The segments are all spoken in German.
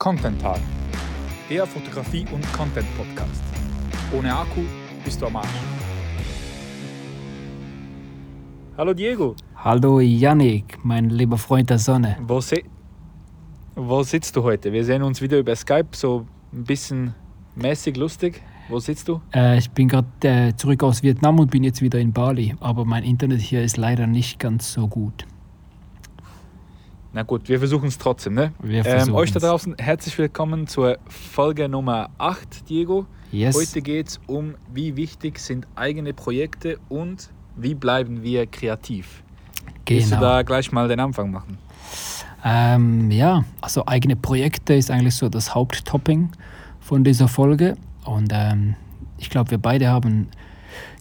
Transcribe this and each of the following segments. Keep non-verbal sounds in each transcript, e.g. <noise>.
Content Tag, der Fotografie- und Content-Podcast. Ohne Akku bist du am Arsch. Hallo Diego, Hallo Yannick, mein lieber Freund der Sonne. wo, si wo sitzt du heute? Wir sehen uns wieder über Skype, so ein bisschen mäßig lustig. Wo sitzt du? Äh, ich bin gerade äh, zurück aus Vietnam und bin jetzt wieder in Bali, aber mein Internet hier ist leider nicht ganz so gut. Na gut, wir versuchen es trotzdem. Ne? Ähm, euch da draußen herzlich willkommen zur Folge Nummer 8, Diego. Yes. Heute geht es um, wie wichtig sind eigene Projekte und wie bleiben wir kreativ. Willst du genau. da gleich mal den Anfang machen? Ähm, ja, also eigene Projekte ist eigentlich so das Haupttopping von dieser Folge. Und ähm, ich glaube, wir beide haben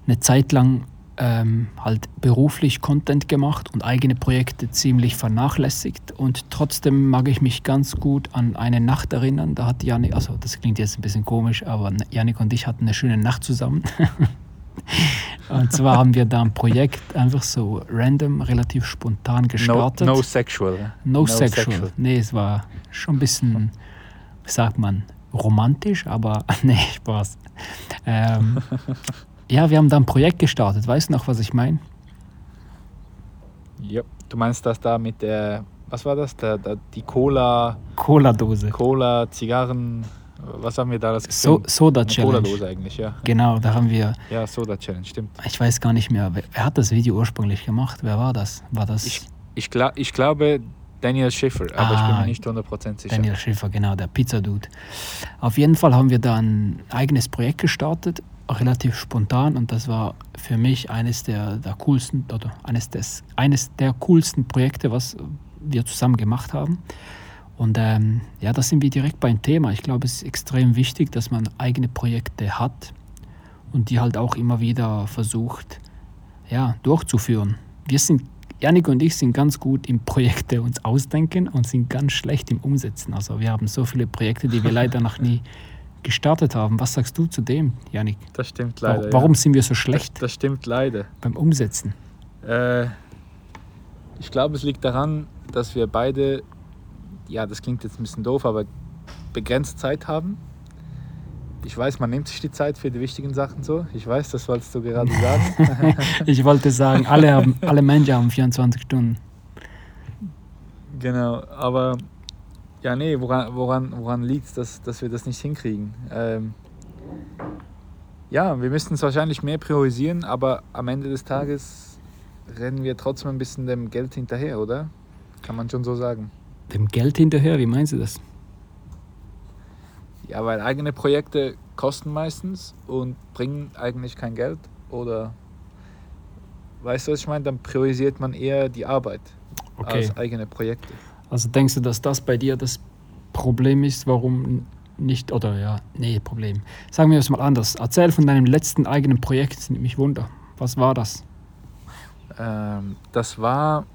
eine Zeit lang ähm, halt beruflich Content gemacht und eigene Projekte ziemlich vernachlässigt. Und trotzdem mag ich mich ganz gut an eine Nacht erinnern. Da hat Janik, also das klingt jetzt ein bisschen komisch, aber Janik und ich hatten eine schöne Nacht zusammen. <laughs> und zwar haben wir da ein Projekt einfach so random, relativ spontan No, gestartet. no sexual. ne? No, sexual. Nee, es war schon ein bisschen, wie sagt man, romantisch, aber <laughs> nee, Spaß. Ähm, <laughs> ja, wir haben da ein Projekt gestartet. Weißt du noch, was ich meine? Ja. Du meinst das da mit der, was war das? Der, der, die Cola, Cola-Dose. Cola, Zigarren, was haben wir da das So? Soda Eine Challenge. Cola-Dose eigentlich, ja. Genau, da haben wir, Ja, Soda Challenge, stimmt. ich weiß gar nicht mehr, wer, wer hat das Video ursprünglich gemacht? Wer war das? War das Ich, ich, gla ich glaube Daniel Schiffer, aber ich bin Ah, mir nicht 100% sicher. Daniel Schäfer, genau, der Pizza-Dude. Auf jeden Fall haben wir da ein eigenes Projekt gestartet, relativ spontan und das war für mich eines der, der coolsten oder eines, des, eines der coolsten Projekte, was wir zusammen gemacht haben. Und ähm, ja, da sind wir direkt beim Thema. Ich glaube, es ist extrem wichtig, dass man eigene Projekte hat und die halt auch immer wieder versucht, ja, durchzuführen. Wir sind, Janik und ich sind ganz gut im Projekte uns ausdenken und sind ganz schlecht im Umsetzen. Also wir haben so viele Projekte, die wir leider noch nie <laughs> gestartet haben. Was sagst du zu dem, Janik? Das stimmt leider. Warum ja. sind wir so Das, schlecht das stimmt leider. beim Umsetzen? Äh, ich glaube, es liegt daran, dass wir beide, ja, das klingt jetzt ein bisschen doof, aber begrenzt Zeit haben. Ich weiß, man nimmt sich die Zeit für die wichtigen Sachen so. Ich weiß, das wolltest du gerade sagen. <laughs> Ich wollte sagen, alle, haben, alle Menschen haben 24 Stunden. genau, aber ja, nee, woran, woran, woran liegt es, dass, dass wir das nicht hinkriegen? Ähm, ja, wir müssten es wahrscheinlich mehr priorisieren, aber am Ende des Tages rennen wir trotzdem ein bisschen dem Geld hinterher, oder? Kann man schon so sagen. Dem Geld hinterher, wie meinst du das? Ja, weil eigene Projekte kosten meistens und bringen eigentlich kein Geld. Oder weißt du, was ich meine? Dann priorisiert man eher die Arbeit Okay. als eigene Projekte. Also denkst du, dass das bei dir das Problem ist, warum nicht, oder ja, nee, Problem. Sagen wir es mal anders. Erzähl von deinem letzten eigenen Projekt, das nimmt mich Wunder. Was war das? Ähm, das war.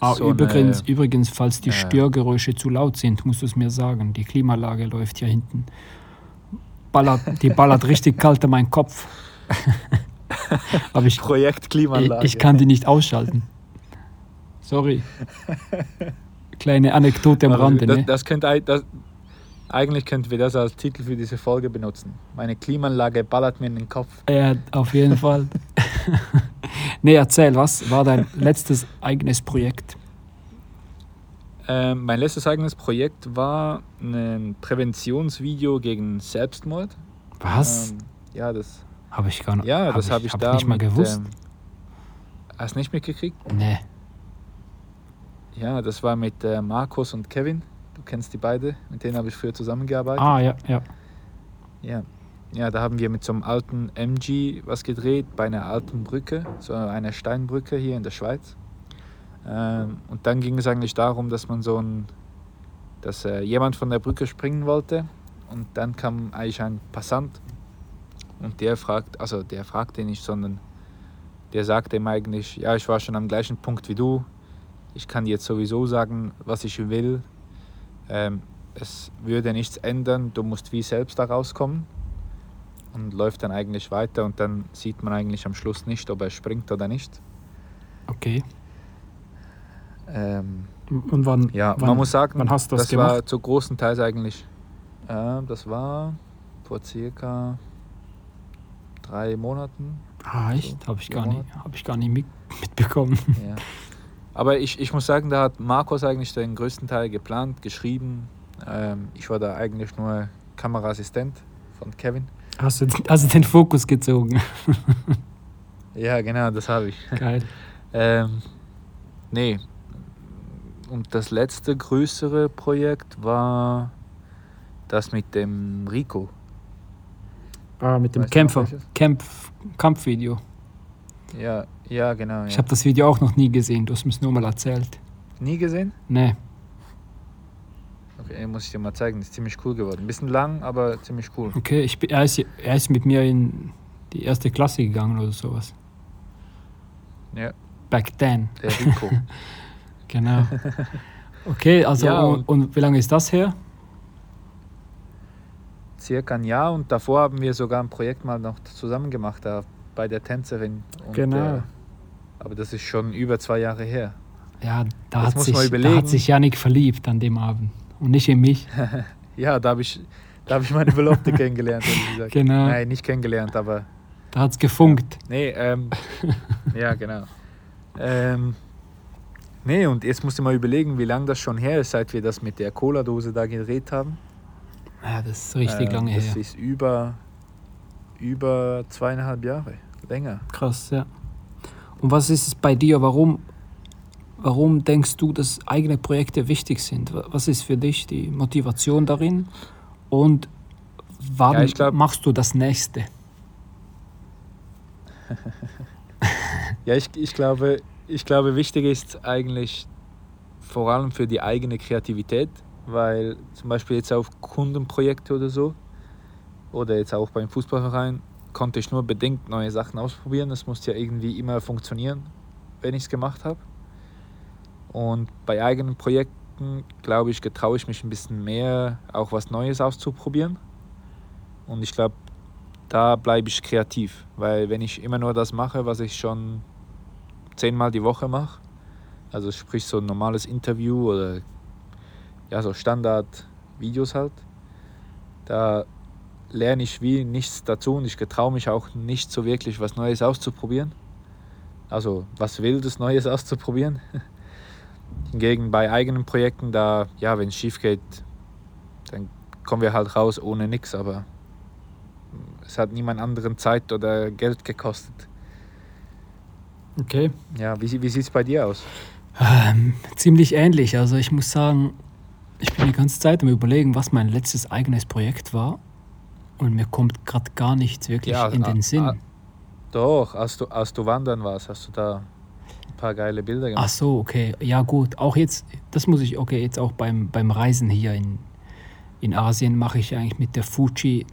Ah, so übrigens, eine, übrigens, falls die äh, Störgeräusche zu laut sind, musst du es mir sagen. Die Klimaanlage läuft hier hinten. Ballert, die ballert richtig kalt an meinen Kopf. <laughs> Aber ich, Projekt ich, Klimaanlage. ich kann die nicht ausschalten. Sorry. <laughs> Kleine Anekdote am Aber Rande, das, ne? das könnte, das, eigentlich könnten wir das als Titel für diese Folge benutzen. Meine Klimaanlage ballert mir in den Kopf. Ja, auf jeden Fall. <laughs> nee, erzähl, was war dein letztes eigenes Projekt? Ähm, mein letztes eigenes Projekt war ein Präventionsvideo gegen Selbstmord. Was? Ähm, ja, das, habe ich gar nicht. ja, hab das habe ich, hab da nicht mal mit, gewusst. Ähm, hast nicht mitgekriegt? nee. Ja, das war mit äh, Markus und Kevin. Du kennst die beide, mit denen habe ich früher zusammengearbeitet. Ah, ja, ja. Ja. ja, da haben wir mit so einem alten MG was gedreht, bei einer alten Brücke, so einer Steinbrücke hier in der Schweiz. Ähm, und dann ging es eigentlich darum, dass man so ein, dass äh, jemand von der Brücke springen wollte und dann kam eigentlich ein Passant und der fragt, also der fragte nicht, sondern der sagte ihm eigentlich, ja, ich war schon am gleichen Punkt wie du, ich kann jetzt sowieso sagen, was ich will. Ähm, es würde nichts ändern, du musst wie selbst da rauskommen und läuft dann eigentlich weiter und dann sieht man eigentlich am Schluss nicht, ob er springt oder nicht. Okay. Ähm, Und wann, Ja, wann, man muss sagen, wann hast du das, das war gemacht? zu großen Teils eigentlich, äh, das war vor circa drei Monaten. Ah, echt? Habe ich, gar nicht- hab ich gar nicht mit, mitbekommen. Ja. <laughs> Aber ich, ich muss sagen, da hat Markus eigentlich den größten Teil geplant, geschrieben. Ähm, ich war da eigentlich nur Kameraassistent von Kevin. Hast du, hast du den Fokus gezogen? <laughs> Ja, genau, das habe ich. <laughs> Geil. Ähm, nee. Und das letzte größere Projekt war das mit dem Rico. Ah, mit dem Weißt Kämpfer. Kampf, Kampfvideo. Ja, ja, genau. Ich Ja. habe das Video auch noch nie gesehen. Du hast mir es nur mal erzählt. Nie gesehen? Nee. Okay, muss ich dir mal zeigen. Ist ziemlich cool geworden. Ein bisschen lang, aber ziemlich cool. Okay, ich, er, ist, er ist mit mir in die erste Klasse gegangen oder sowas. Ja, Back then. der Rico. <laughs> Genau. Okay, also Ja, und, und wie lange ist das her? Circa ein Jahr und davor haben wir sogar ein Projekt mal noch zusammen gemacht, da bei der Tänzerin. Genau. Äh, aber das ist schon über zwei Jahre her. Ja, da Das hat, sich, da hat sich Janik verliebt an dem Abend. Und nicht in mich. <laughs> Ja, da habe ich, da hab ich meine Verlobte <laughs> kennengelernt. Genau. Nein, nicht kennengelernt, aber Da hat es gefunkt. Nee, ähm, <laughs> ja, genau. Ähm, nee, und jetzt musst du mal überlegen, wie lange das schon her ist, seit wir das mit der Cola-Dose da gedreht haben. Ja, das ist richtig Ähm, lange das her. ist über, über zweieinhalb Jahre, länger. Krass, ja. Und was ist es bei dir? Warum, warum denkst du, dass eigene Projekte wichtig sind? Wa- Was ist für dich die Motivation darin? Und wann Ja, glaub- machst du das nächste? <laughs> Ja, ich, ich, glaube, ich glaube, wichtig ist eigentlich vor allem für die eigene Kreativität, weil zum Beispiel jetzt auf Kundenprojekte oder so oder jetzt auch beim Fußballverein konnte ich nur bedingt neue Sachen ausprobieren. Es musste ja irgendwie immer funktionieren, wenn ich es gemacht habe. Und bei eigenen Projekten, glaube ich, getraue ich mich ein bisschen mehr, auch was Neues auszuprobieren. Und ich glaube, da bleibe ich kreativ, weil wenn ich immer nur das mache, was ich schon zehnmal die Woche mache, also sprich so ein normales Interview oder ja so Standard-Videos halt, da lerne ich wie nichts dazu und ich getraue mich auch nicht so wirklich was Neues auszuprobieren. Also was Wildes Neues auszuprobieren. <laughs> Hingegen bei eigenen Projekten, da, ja, wenn es schief geht, dann kommen wir halt raus ohne nichts, aber es hat niemand anderen Zeit oder Geld gekostet. Okay. Ja, wie, wie sieht es bei dir aus? Ähm, ziemlich ähnlich. Also ich muss sagen, ich bin die ganze Zeit am überlegen, was mein letztes eigenes Projekt war. Und mir kommt gerade gar nichts wirklich Ja, in ah, den Sinn. ah, Doch, als du, als du wandern warst, hast du da ein paar geile Bilder Ach gemacht. so, okay. Ja gut, auch jetzt, das muss ich, okay, jetzt auch beim, beim Reisen hier in, in Asien mache ich eigentlich mit der Fuji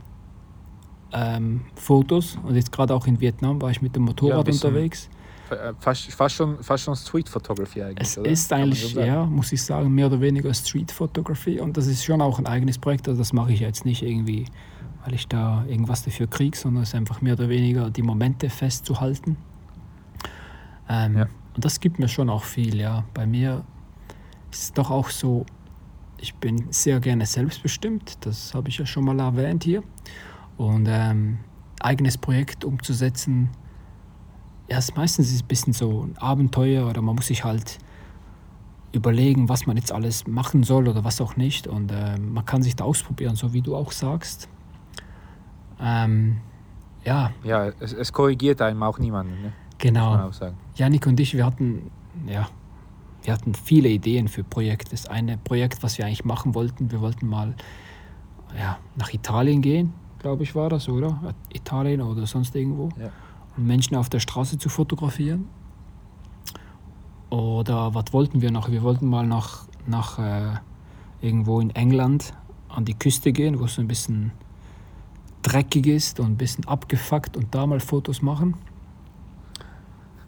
ähm, Fotos. Und jetzt gerade auch in Vietnam war ich mit dem Motorrad bisschen unterwegs. Äh, Fast, fast schon, fast schon Street Photography eigentlich, Es oder? ist eigentlich, so ja, muss ich sagen, mehr oder weniger Street Photography. Und das ist schon auch ein eigenes Projekt. Also das mache ich jetzt nicht irgendwie, weil ich da irgendwas dafür kriege, sondern es ist einfach mehr oder weniger die Momente festzuhalten. Ähm, Ja. Und das gibt mir schon auch viel, ja. Bei mir ist es doch auch so, ich bin sehr gerne selbstbestimmt. Das habe ich ja schon mal erwähnt hier. Und ähm, eigenes Projekt umzusetzen, ja, es meistens ist es ein bisschen so ein Abenteuer oder man muss sich halt überlegen, was man jetzt alles machen soll oder was auch nicht. Und ähm, man kann sich da ausprobieren, so wie du auch sagst. Ähm, ja, Ja, es, es korrigiert einem auch niemanden, ne? genau. auch sagen. Janik und ich, wir hatten, ja, wir hatten viele Ideen für Projekte. Das eine Projekt, was wir eigentlich machen wollten, wir wollten mal ja, nach Italien gehen, glaube ich, war das, oder? Italien oder sonst irgendwo. Ja. Und Menschen auf der Straße zu fotografieren. Oder was wollten wir noch? Wir wollten mal nach, nach äh, irgendwo in England an die Küste gehen, wo es so ein bisschen dreckig ist und ein bisschen abgefuckt und da mal Fotos machen.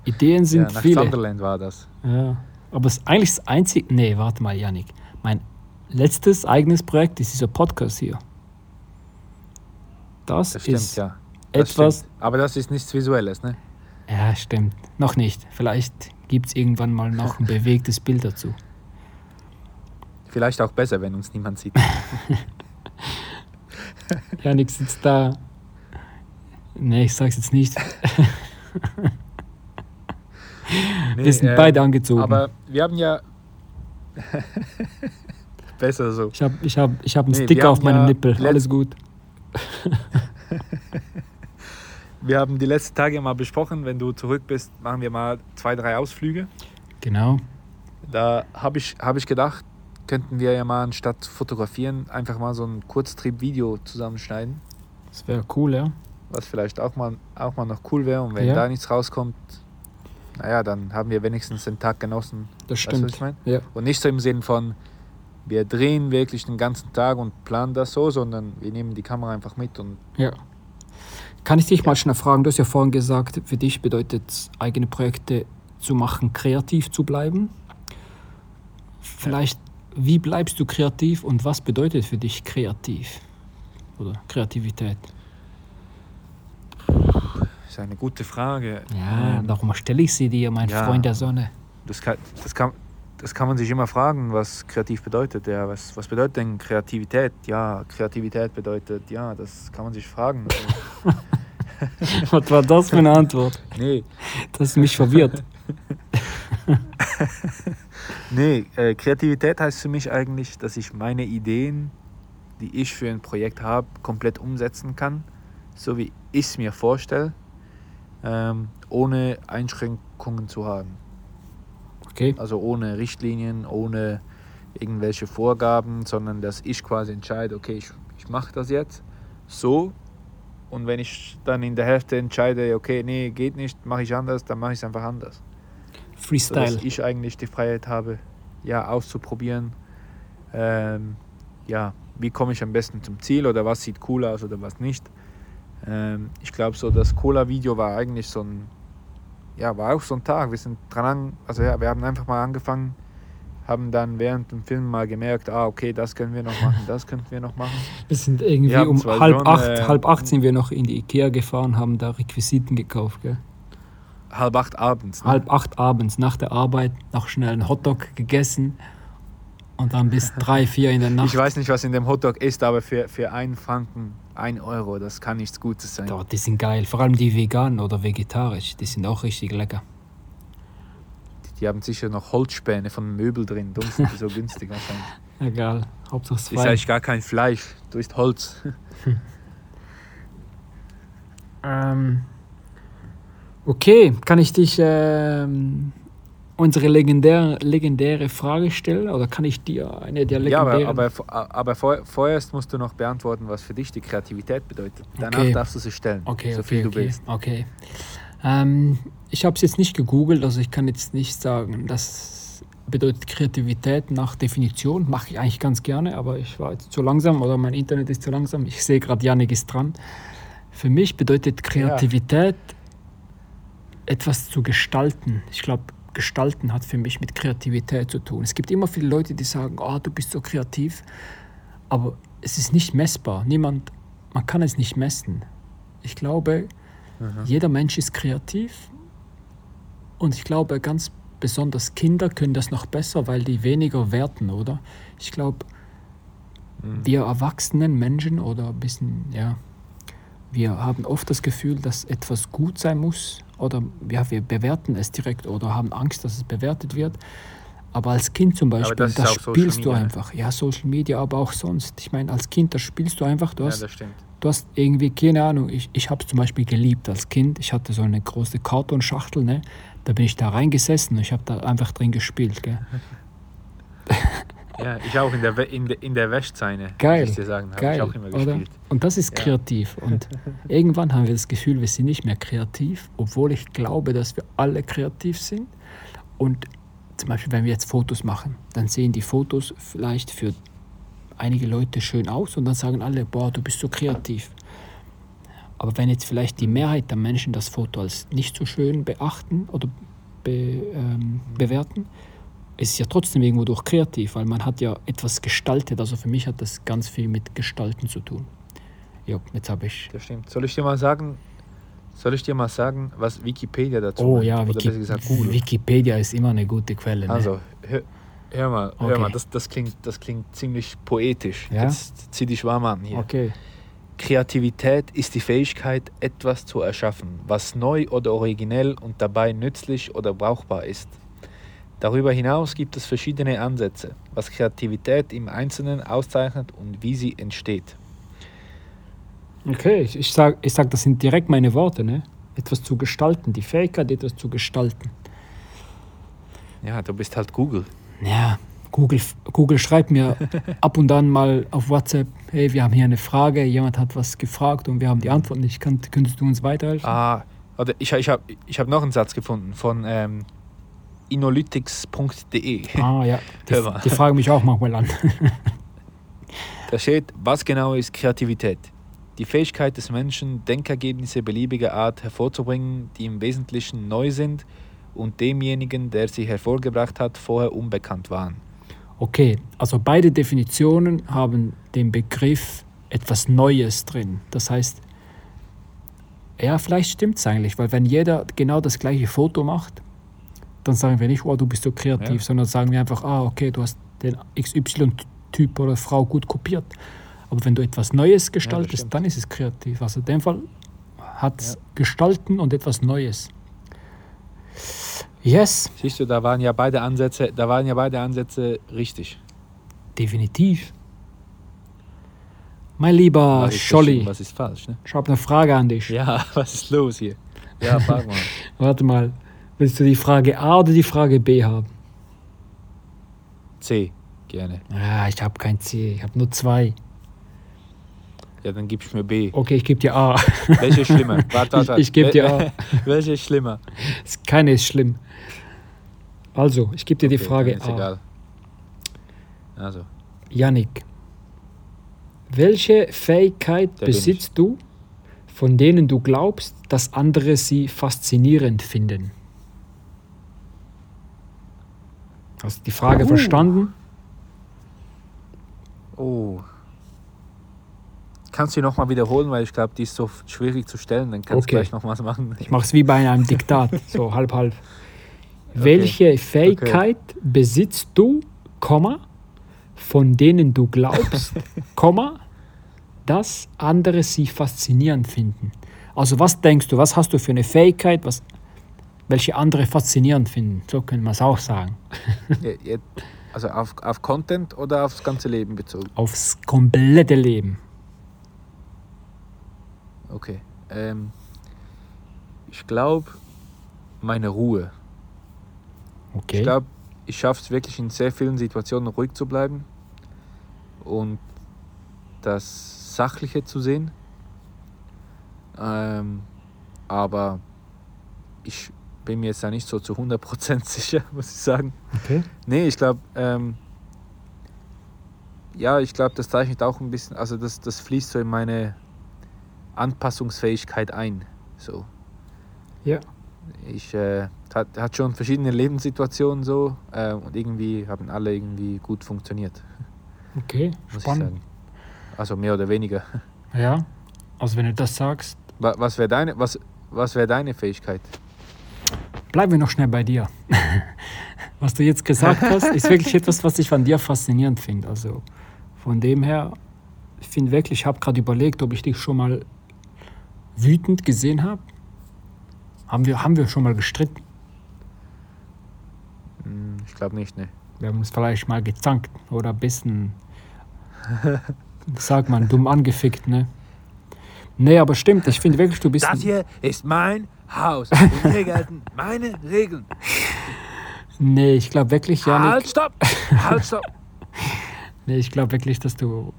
Ideen sind ja, nach viele. Sunderland war das. Ja. Aber es ist eigentlich das einzige. Nee, warte mal, Janik. Mein letztes eigenes Projekt ist dieser Podcast hier. Das, Das stimmt, ist ja. Das etwas. stimmt. Aber das ist nichts Visuelles, ne? Ja, stimmt. Noch nicht. Vielleicht gibt es irgendwann mal noch ein <laughs> bewegtes Bild dazu. Vielleicht auch besser, wenn uns niemand sieht. <laughs> Janik sitzt da. Nee, ich sag's jetzt nicht. <laughs> Nee, wir sind ähm, beide angezogen. Aber wir haben ja. <laughs> besser so. ich habe ich hab, ich hab einen Nee, Sticker auf meinem ja Nippel. Alles gut. <laughs> Wir haben die letzten Tage mal besprochen, wenn du zurück bist, machen wir mal zwei, drei Ausflüge. Genau. Da habe ich, hab ich gedacht, könnten wir ja mal anstatt fotografieren einfach mal so ein Kurztrip-Video zusammenschneiden, Das wäre cool, ja. was vielleicht auch mal, auch mal noch cool wäre. Und wenn Ja. da nichts rauskommt, naja, dann haben wir wenigstens den Tag genossen. Das Weißt stimmt. ich meine? Ja. Und nicht so im Sinn von, wir drehen wirklich den ganzen Tag und planen das so, sondern wir nehmen die Kamera einfach mit und Ja. Kann ich dich mal schnell fragen? Du hast ja vorhin gesagt, für dich bedeutet es, eigene Projekte zu machen, kreativ zu bleiben. Vielleicht, wie bleibst du kreativ und was bedeutet für dich kreativ? Oder Kreativität? das ist eine gute Frage. Ja, Ähm, darum stelle ich sie dir, mein ja. Freund der Sonne. Das kann, das, kann, das kann man sich immer fragen, was kreativ bedeutet. Ja, was, was bedeutet denn Kreativität? Ja, Kreativität bedeutet, ja, das kann man sich fragen. <laughs> Was war das für eine Antwort? nee, Das ist mich verwirrt. <laughs> <laughs> nee äh, Kreativität heißt für mich eigentlich, dass ich meine Ideen, die ich für ein Projekt habe, komplett umsetzen kann, so wie ich es mir vorstelle, ähm, ohne Einschränkungen zu haben. Okay. Also ohne Richtlinien, ohne irgendwelche Vorgaben, sondern dass ich quasi entscheide, okay, ich, ich mache das jetzt so. Und wenn ich dann in der Hälfte entscheide, okay, nee, geht nicht, mache ich anders, dann mache ich es einfach anders. Sodass Freestyle. ich eigentlich die Freiheit habe, ja, auszuprobieren, ähm, ja, wie komme ich am besten zum Ziel oder was sieht cool aus oder was nicht. Ähm, ich glaube, so das Cola-Video war eigentlich so ein, ja, war auch so ein Tag. Wir sind dran, an- also ja, wir haben einfach mal angefangen, haben dann während dem Film mal gemerkt, ah, okay, das können wir noch machen, das könnten wir noch machen. Wir sind irgendwie Wir um halb schon, acht, äh, halb acht sind wir noch in die Ikea gefahren, haben da Requisiten gekauft. Gell? Halb acht abends. Ne? halb acht abends nach der Arbeit noch schnell einen Hotdog gegessen und dann bis <laughs> drei, vier in der Nacht. Ich weiß nicht, was in dem Hotdog ist, aber für, für einen Franken, ein Euro, das kann nichts Gutes sein. Doch, die sind geil, vor allem die vegan oder vegetarisch, die sind auch richtig lecker. Die haben sicher noch Holzspäne von Möbel drin, darum sind die so <laughs> günstig wahrscheinlich. Egal, Hauptsache es Das ist eigentlich gar kein Fleisch, du isst Holz. <laughs> Ähm, okay, kann ich dich ähm, unsere legendäre, legendäre Frage stellen oder kann ich dir eine der Ja, legendären... aber, aber, aber vor, vorerst musst du noch beantworten, was für dich die Kreativität bedeutet. Danach Okay. darfst du sie stellen, Okay, so okay, viel du okay, willst. okay. Ähm, ich habe es jetzt nicht gegoogelt, also ich kann jetzt nicht sagen, das bedeutet Kreativität nach Definition. Mache ich eigentlich ganz gerne, aber ich war jetzt zu langsam oder mein Internet ist zu langsam. Ich sehe gerade, Janik ist dran. Für mich bedeutet Kreativität etwas zu gestalten. Ich glaube, gestalten hat für mich mit Kreativität zu tun. Es gibt immer viele Leute, die sagen, oh, du bist so kreativ, aber es ist nicht messbar. Niemand, man kann es nicht messen. Ich glaube, jeder Mensch ist kreativ und ich glaube, ganz besonders Kinder können das noch besser, weil die weniger werten, oder? Ich glaube, Mhm. wir erwachsenen Menschen oder ein bisschen, ja, wir haben oft das Gefühl, dass etwas gut sein muss oder ja, wir bewerten es direkt oder haben Angst, dass es bewertet wird. Aber als Kind zum Beispiel, das das, spielst du ne? einfach. Ja, Social Media, aber auch sonst. Ich meine, als Kind, das spielst du einfach. Du Ja, hast das stimmt. du hast irgendwie, keine Ahnung, ich, ich habe es zum Beispiel geliebt als Kind. Ich hatte so eine große Kartonschachtel, ne? da bin ich da reingesessen und ich habe da einfach drin gespielt. Gell? <laughs> Ja, ich auch in der, We in der, in der Wäschzeine, Geil, ich dir sagen, habe ich auch immer oder? gespielt. Und das ist Ja. kreativ. Und <laughs> irgendwann haben wir das Gefühl, wir sind nicht mehr kreativ, obwohl ich glaube, dass wir alle kreativ sind. Und zum Beispiel, wenn wir jetzt Fotos machen, dann sehen die Fotos vielleicht für einige Leute schön aus und dann sagen alle, boah, du bist so kreativ. Aber wenn jetzt vielleicht die Mehrheit der Menschen das Foto als nicht so schön beachten oder be, ähm, bewerten, ist ja trotzdem irgendwo durch kreativ, weil man hat ja etwas gestaltet. Also für mich hat das ganz viel mit Gestalten zu tun. Ja, jetzt habe ich. Das stimmt. Soll ich dir mal sagen, soll ich dir mal sagen, was Wikipedia dazu Oh ja, Wiki gesagt. Wikipedia ist immer eine gute Quelle. Ne? Also, hör, Hör mal, hör Okay. mal das, das, klingt, das klingt ziemlich poetisch. Ja? Jetzt zieh die Schwarm an hier. Okay. Kreativität ist die Fähigkeit, etwas zu erschaffen, was neu oder originell und dabei nützlich oder brauchbar ist. Darüber hinaus gibt es verschiedene Ansätze, was Kreativität im Einzelnen auszeichnet und wie sie entsteht. Okay, ich, ich sage, ich sag, das sind direkt meine Worte, ne? Etwas zu gestalten, die Fähigkeit, etwas zu gestalten. Ja, du bist halt Google. Ja, Google, Google schreibt mir <laughs> ab und an mal auf WhatsApp, hey, wir haben hier eine Frage, jemand hat was gefragt und wir haben die Antwort nicht. Kann, könntest du uns weiterhelfen? Ah, oder ich, ich habe ich hab noch einen Satz gefunden von ähm, inolytics.de. Ah ja, die, die fragen mich auch manchmal an. <laughs> Da steht, was genau ist Kreativität? Die Fähigkeit des Menschen, Denkergebnisse beliebiger Art hervorzubringen, die im Wesentlichen neu sind und demjenigen, der sie hervorgebracht hat, vorher unbekannt waren. Okay, also beide Definitionen haben den Begriff etwas Neues drin. Das heißt, ja, vielleicht stimmt es eigentlich, weil wenn jeder genau das gleiche Foto macht, dann sagen wir nicht, oh, du bist so kreativ, Ja. sondern sagen wir einfach, ah, okay, du hast den XY-Typ oder Frau gut kopiert. Aber wenn du etwas Neues gestaltest, stimmt. dann ist es kreativ. Also in dem Fall hat es Ja. Gestalten und etwas Neues. Yes, Siehst du, da waren ja beide Ansätze, da waren ja beide Ansätze richtig. definitiv. Mein lieber was Scholli, was ist falsch? Ne? ich habe eine Frage an dich. Ja, <laughs> was ist los hier? Ja, frag mal. <laughs> Warte mal, willst du die Frage A oder die Frage B haben? C, gerne. Ja, ich habe kein C, ich habe nur zwei. Ja, dann gibst du mir B. Okay, ich gebe dir A. Welche ist schlimmer? Warte, warte. Ich- ich geb dir A. Welche ist schlimmer? <laughs> <laughs> Keine ist schlimm. Also, ich gebe dir die Okay, Frage dann ist A. egal. Also, Yannick, welche Fähigkeit Der besitzt du, von denen du glaubst, dass andere sie faszinierend finden? Hast du die Frage Uh. verstanden? oh. Kannst du nochmal wiederholen, weil ich glaube, die ist so schwierig zu stellen. Dann kannst Okay. du gleich noch was machen. Ich mache es wie bei einem Diktat, <laughs> so halb halb. Welche Fähigkeit besitzt du, Komma, von denen du glaubst, <laughs> Komma, dass andere sie faszinierend finden? Also was denkst du, was hast du für eine Fähigkeit, was, welche andere faszinierend finden? So können wir es auch sagen. <laughs> Also auf, auf Content oder aufs ganze Leben bezogen? Aufs komplette Leben. Okay. Ähm, ich glaube, meine Ruhe. Okay. Ich glaube, ich schaffe es wirklich in sehr vielen Situationen ruhig zu bleiben und das Sachliche zu sehen. Ähm, aber ich bin mir jetzt da nicht so zu 100% <laughs> sicher, muss ich sagen. okay. Nee, ich glaube, ähm, ja, ich glaube, das zeichnet auch ein bisschen, also das, das fließt so in meine Anpassungsfähigkeit ein. So. Ja. Ich äh, hat, hat schon verschiedene Lebenssituationen so äh, und irgendwie haben alle irgendwie gut funktioniert, Okay, <laughs> muss spannend. ich sagen. Also mehr oder weniger. <laughs> Ja, also wenn du das sagst, Wa- Was wäre deine, was, was wär deine Fähigkeit? Bleiben wir noch schnell bei dir. <laughs> Was du jetzt gesagt hast, ist wirklich etwas, was ich an dir faszinierend finde. Also von dem her, ich finde wirklich, ich habe gerade überlegt, ob ich dich schon mal wütend gesehen habe. Haben wir, haben wir schon mal gestritten? Hm, Ich glaube nicht, ne. Wir haben uns vielleicht mal gezankt oder ein bisschen, <laughs> sag man, dumm angefickt, ne? Nee, aber stimmt, ich finde wirklich, du bist. Das hier ist mein Haus und hier gelten meine Regeln. Nee, ich glaube wirklich, Janik. Halt, stopp! Halt, stopp! <laughs> Nee, ich glaube wirklich, dass du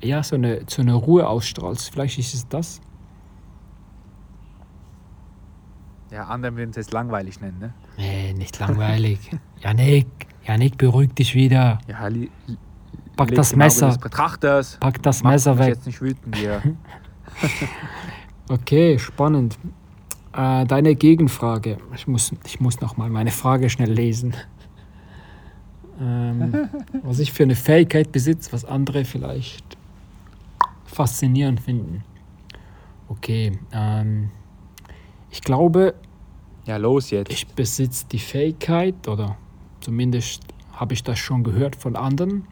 ja so eine, so eine Ruhe ausstrahlst. Vielleicht ist es das. Ja, andere würden es jetzt langweilig nennen, ne? Nee, nicht langweilig. <laughs> Janik, Janik, beruhig dich wieder. Ja, li, Pack das Messer. des Betrachters. Pack das Mach Messer weg. jetzt nicht wütend hier. <laughs> Okay, spannend. Äh, deine Gegenfrage. Ich muss, ich muss noch mal meine Frage schnell lesen. Ähm, <laughs> was ich für eine Fähigkeit besitze, was andere vielleicht faszinierend finden. Okay, ähm, ich glaube, Ja, los jetzt. ich besitze die Fähigkeit, oder zumindest habe ich das schon gehört von anderen,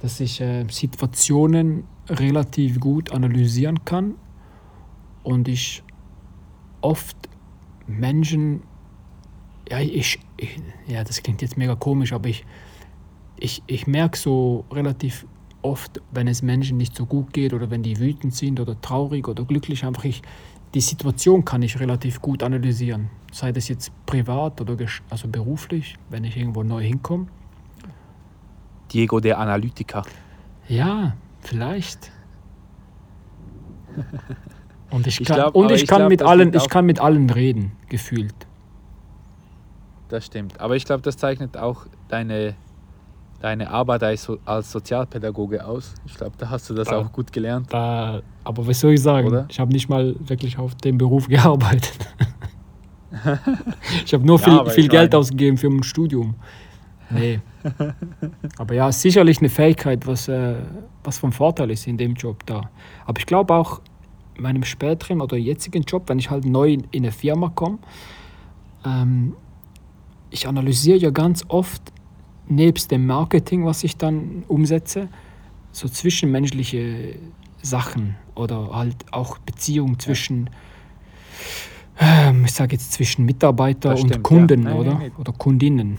dass ich äh, Situationen relativ gut analysieren kann und ich oft Menschen, ja, ich, ich ja, das klingt jetzt mega komisch, aber ich, ich, ich merke so relativ oft, wenn es Menschen nicht so gut geht oder wenn die wütend sind oder traurig oder glücklich, einfach ich, die Situation kann ich relativ gut analysieren. Sei das jetzt privat oder also beruflich, wenn ich irgendwo neu hinkomme. Diego der Analytiker. Ja, vielleicht. <laughs> Und ich kann, ich glaub, und ich kann, ich glaub, mit allen, ich kann mit allen reden, gefühlt. Das stimmt. Aber ich glaube, das zeichnet auch deine deine Arbeit als, als Sozialpädagoge aus. Ich glaube, da hast du das da, auch gut gelernt. Da, aber was soll ich sagen? Oder? Ich habe nicht mal wirklich auf dem Beruf <laughs> gearbeitet. ich habe nur viel, ja, viel Geld meine... ausgegeben für mein Studium. Nee. <laughs> aber ja, sicherlich eine Fähigkeit, was, äh, was von Vorteil ist in dem Job da. Aber ich glaube auch, meinem späteren oder jetzigen Job, wenn ich halt neu in, in eine Firma komme, ähm, ich analysiere ja ganz oft nebst dem Marketing, was ich dann umsetze, so zwischenmenschliche Sachen oder halt auch Beziehungen zwischen, ähm, ich sage jetzt zwischen Mitarbeiter das und stimmt, Kunden ja. nein, oder? Nein, oder Kundinnen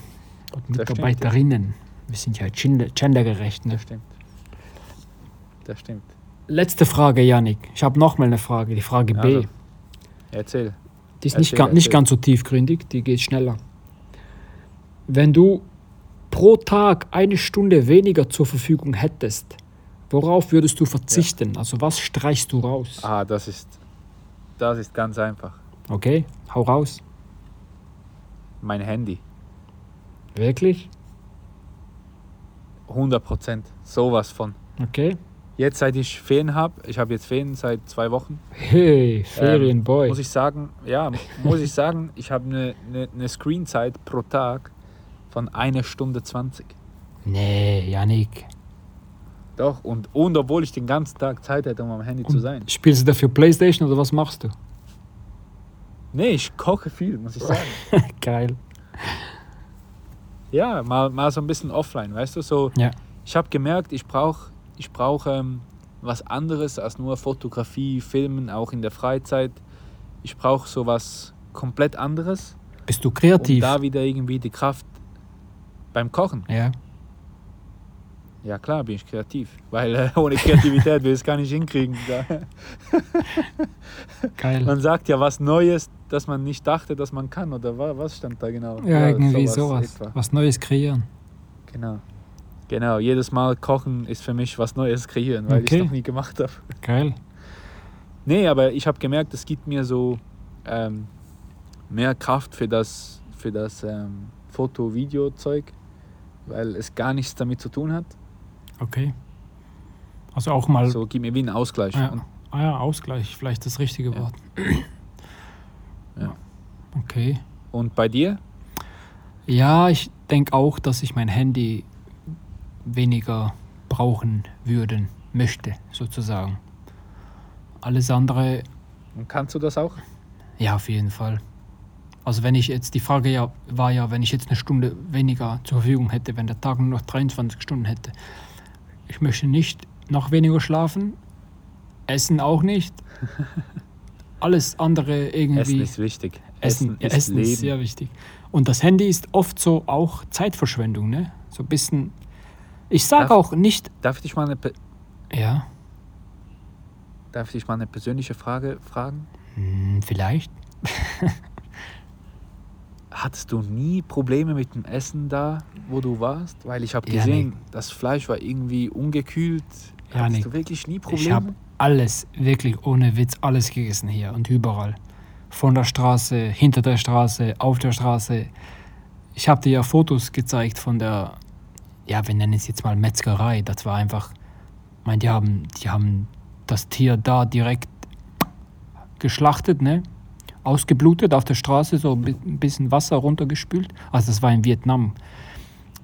und Mitarbeiterinnen. Stimmt, ja. Wir sind ja gendergerecht. Ne? Das stimmt. Das stimmt. Letzte Frage, Janik. Ich habe noch mal eine Frage, die Frage B. Also, erzähl. Die ist erzähl, nicht, erzähl. nicht ganz so tiefgründig, die geht schneller. Wenn du pro Tag eine Stunde weniger zur Verfügung hättest, worauf würdest du verzichten? Ja. Also was streichst du raus? Ah, das ist, das ist ganz einfach. Okay, hau raus. Mein Handy. Wirklich? 100 Prozent. Sowas von. Okay. Jetzt, seit ich Ferien habe, ich habe jetzt Ferien seit zwei Wochen. Hey, Ferienboy. Ähm, muss ich sagen, ja, muss ich sagen, ich habe eine, eine, eine Screenzeit pro Tag von einer Stunde 20. Nee, Janik. Doch, und, und obwohl ich den ganzen Tag Zeit hätte, um am Handy und zu sein. Spielst du dafür Playstation oder was machst du? Nee, ich koche viel, muss ich sagen. <laughs> Geil. Ja, mal, mal so ein bisschen offline, weißt du? So, ja. Ich habe gemerkt, ich brauche ich brauch, ähm, was anderes als nur Fotografie, Filmen, auch in der Freizeit. Ich brauche so was komplett anderes. Bist du kreativ? Um da wieder irgendwie die Kraft beim Kochen? Ja. Ja klar, bin ich kreativ, weil äh, ohne Kreativität will ich es gar nicht hinkriegen. <laughs> Geil. Man sagt ja was Neues, das man nicht dachte, dass man kann, oder was stand da genau? Ja, ja irgendwie sowas. sowas. Was Neues kreieren. Genau. Genau, jedes Mal kochen ist für mich was Neues kreieren, weil okay. ich es noch nie gemacht habe. Geil. Nee, aber ich habe gemerkt, es gibt mir so ähm, mehr Kraft für das, für das ähm, Foto-Video-Zeug weil es gar nichts damit zu tun hat. Okay. Also auch mal. So, gib mir wie einen Ausgleich. Ja, ah ja, Ausgleich, vielleicht das richtige Wort. <clears throat> Ja. Okay. Und bei dir? Ja, ich denke auch, dass ich mein Handy weniger brauchen würden möchte, sozusagen. Alles andere. Und kannst du das auch? Ja, auf jeden Fall. Also wenn ich jetzt, die Frage ja, war ja, wenn ich jetzt eine Stunde weniger zur Verfügung hätte, wenn der Tag nur noch 23 Stunden hätte. Ich möchte nicht noch weniger schlafen, essen auch nicht. <laughs> Alles andere irgendwie. Essen ist wichtig. Essen, Essen, ist, Essen ist sehr wichtig. Und das Handy ist oft so auch Zeitverschwendung, ne? So ein bisschen. Ich sage auch nicht. Darf ich dich mal eine. ja. Darf ich dich mal eine persönliche Frage fragen? Hm, vielleicht. <laughs> Hattest du nie Probleme mit dem Essen da, wo du warst? Weil ich habe gesehen, ja, nee. das Fleisch war irgendwie ungekühlt. Ja, Hattest nee. du wirklich nie Probleme? Ich habe alles, wirklich ohne Witz, alles gegessen hier und überall. Von der Straße, hinter der Straße, auf der Straße. Ich habe dir ja Fotos gezeigt von der, ja, wir nennen es jetzt mal Metzgerei. Das war einfach, ich meine, die haben, die haben das Tier da direkt geschlachtet, ne? ausgeblutet auf der Straße, so ein bisschen Wasser runtergespült. Also das war in Vietnam.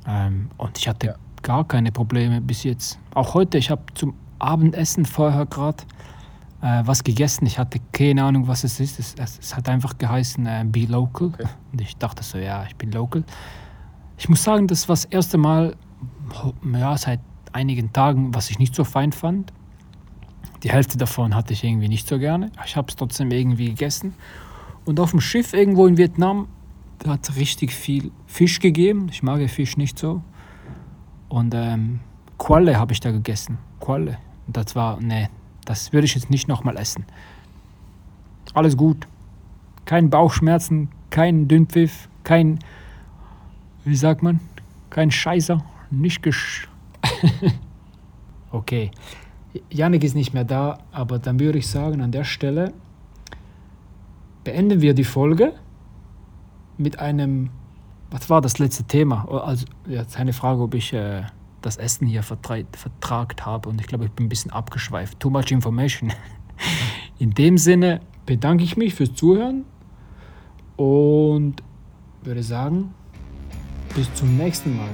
Ähm, und ich hatte ja. gar keine Probleme bis jetzt. Auch heute, ich habe zum Abendessen vorher gerade äh, was gegessen. Ich hatte keine Ahnung, was es ist. Es, es, es hat einfach geheißen, äh, be local. Okay. Und ich dachte so, ja, ich bin local. Ich muss sagen, das war das erste Mal ja, seit einigen Tagen, was ich nicht so fein fand. Die Hälfte davon hatte ich irgendwie nicht so gerne. Ich habe es trotzdem irgendwie gegessen. Und auf dem Schiff irgendwo in Vietnam, da hat es richtig viel Fisch gegeben. Ich mag Fisch nicht so. Und ähm, Qualle habe ich da gegessen. Qualle. Und das war, nee, das würde ich jetzt nicht nochmal essen. Alles gut. Kein Bauchschmerzen, kein Dünnpfiff, kein, wie sagt man, kein Scheißer, nicht gesch... <laughs> okay, Janik ist nicht mehr da, aber dann würde ich sagen, an der Stelle beenden wir die Folge mit einem, was war das letzte Thema? Also, jetzt eine Frage, ob ich äh, das Essen hier vertragt habe und ich glaube, ich bin ein bisschen abgeschweift. Too much information. <laughs> In dem Sinne bedanke ich mich fürs Zuhören und würde sagen, bis zum nächsten Mal.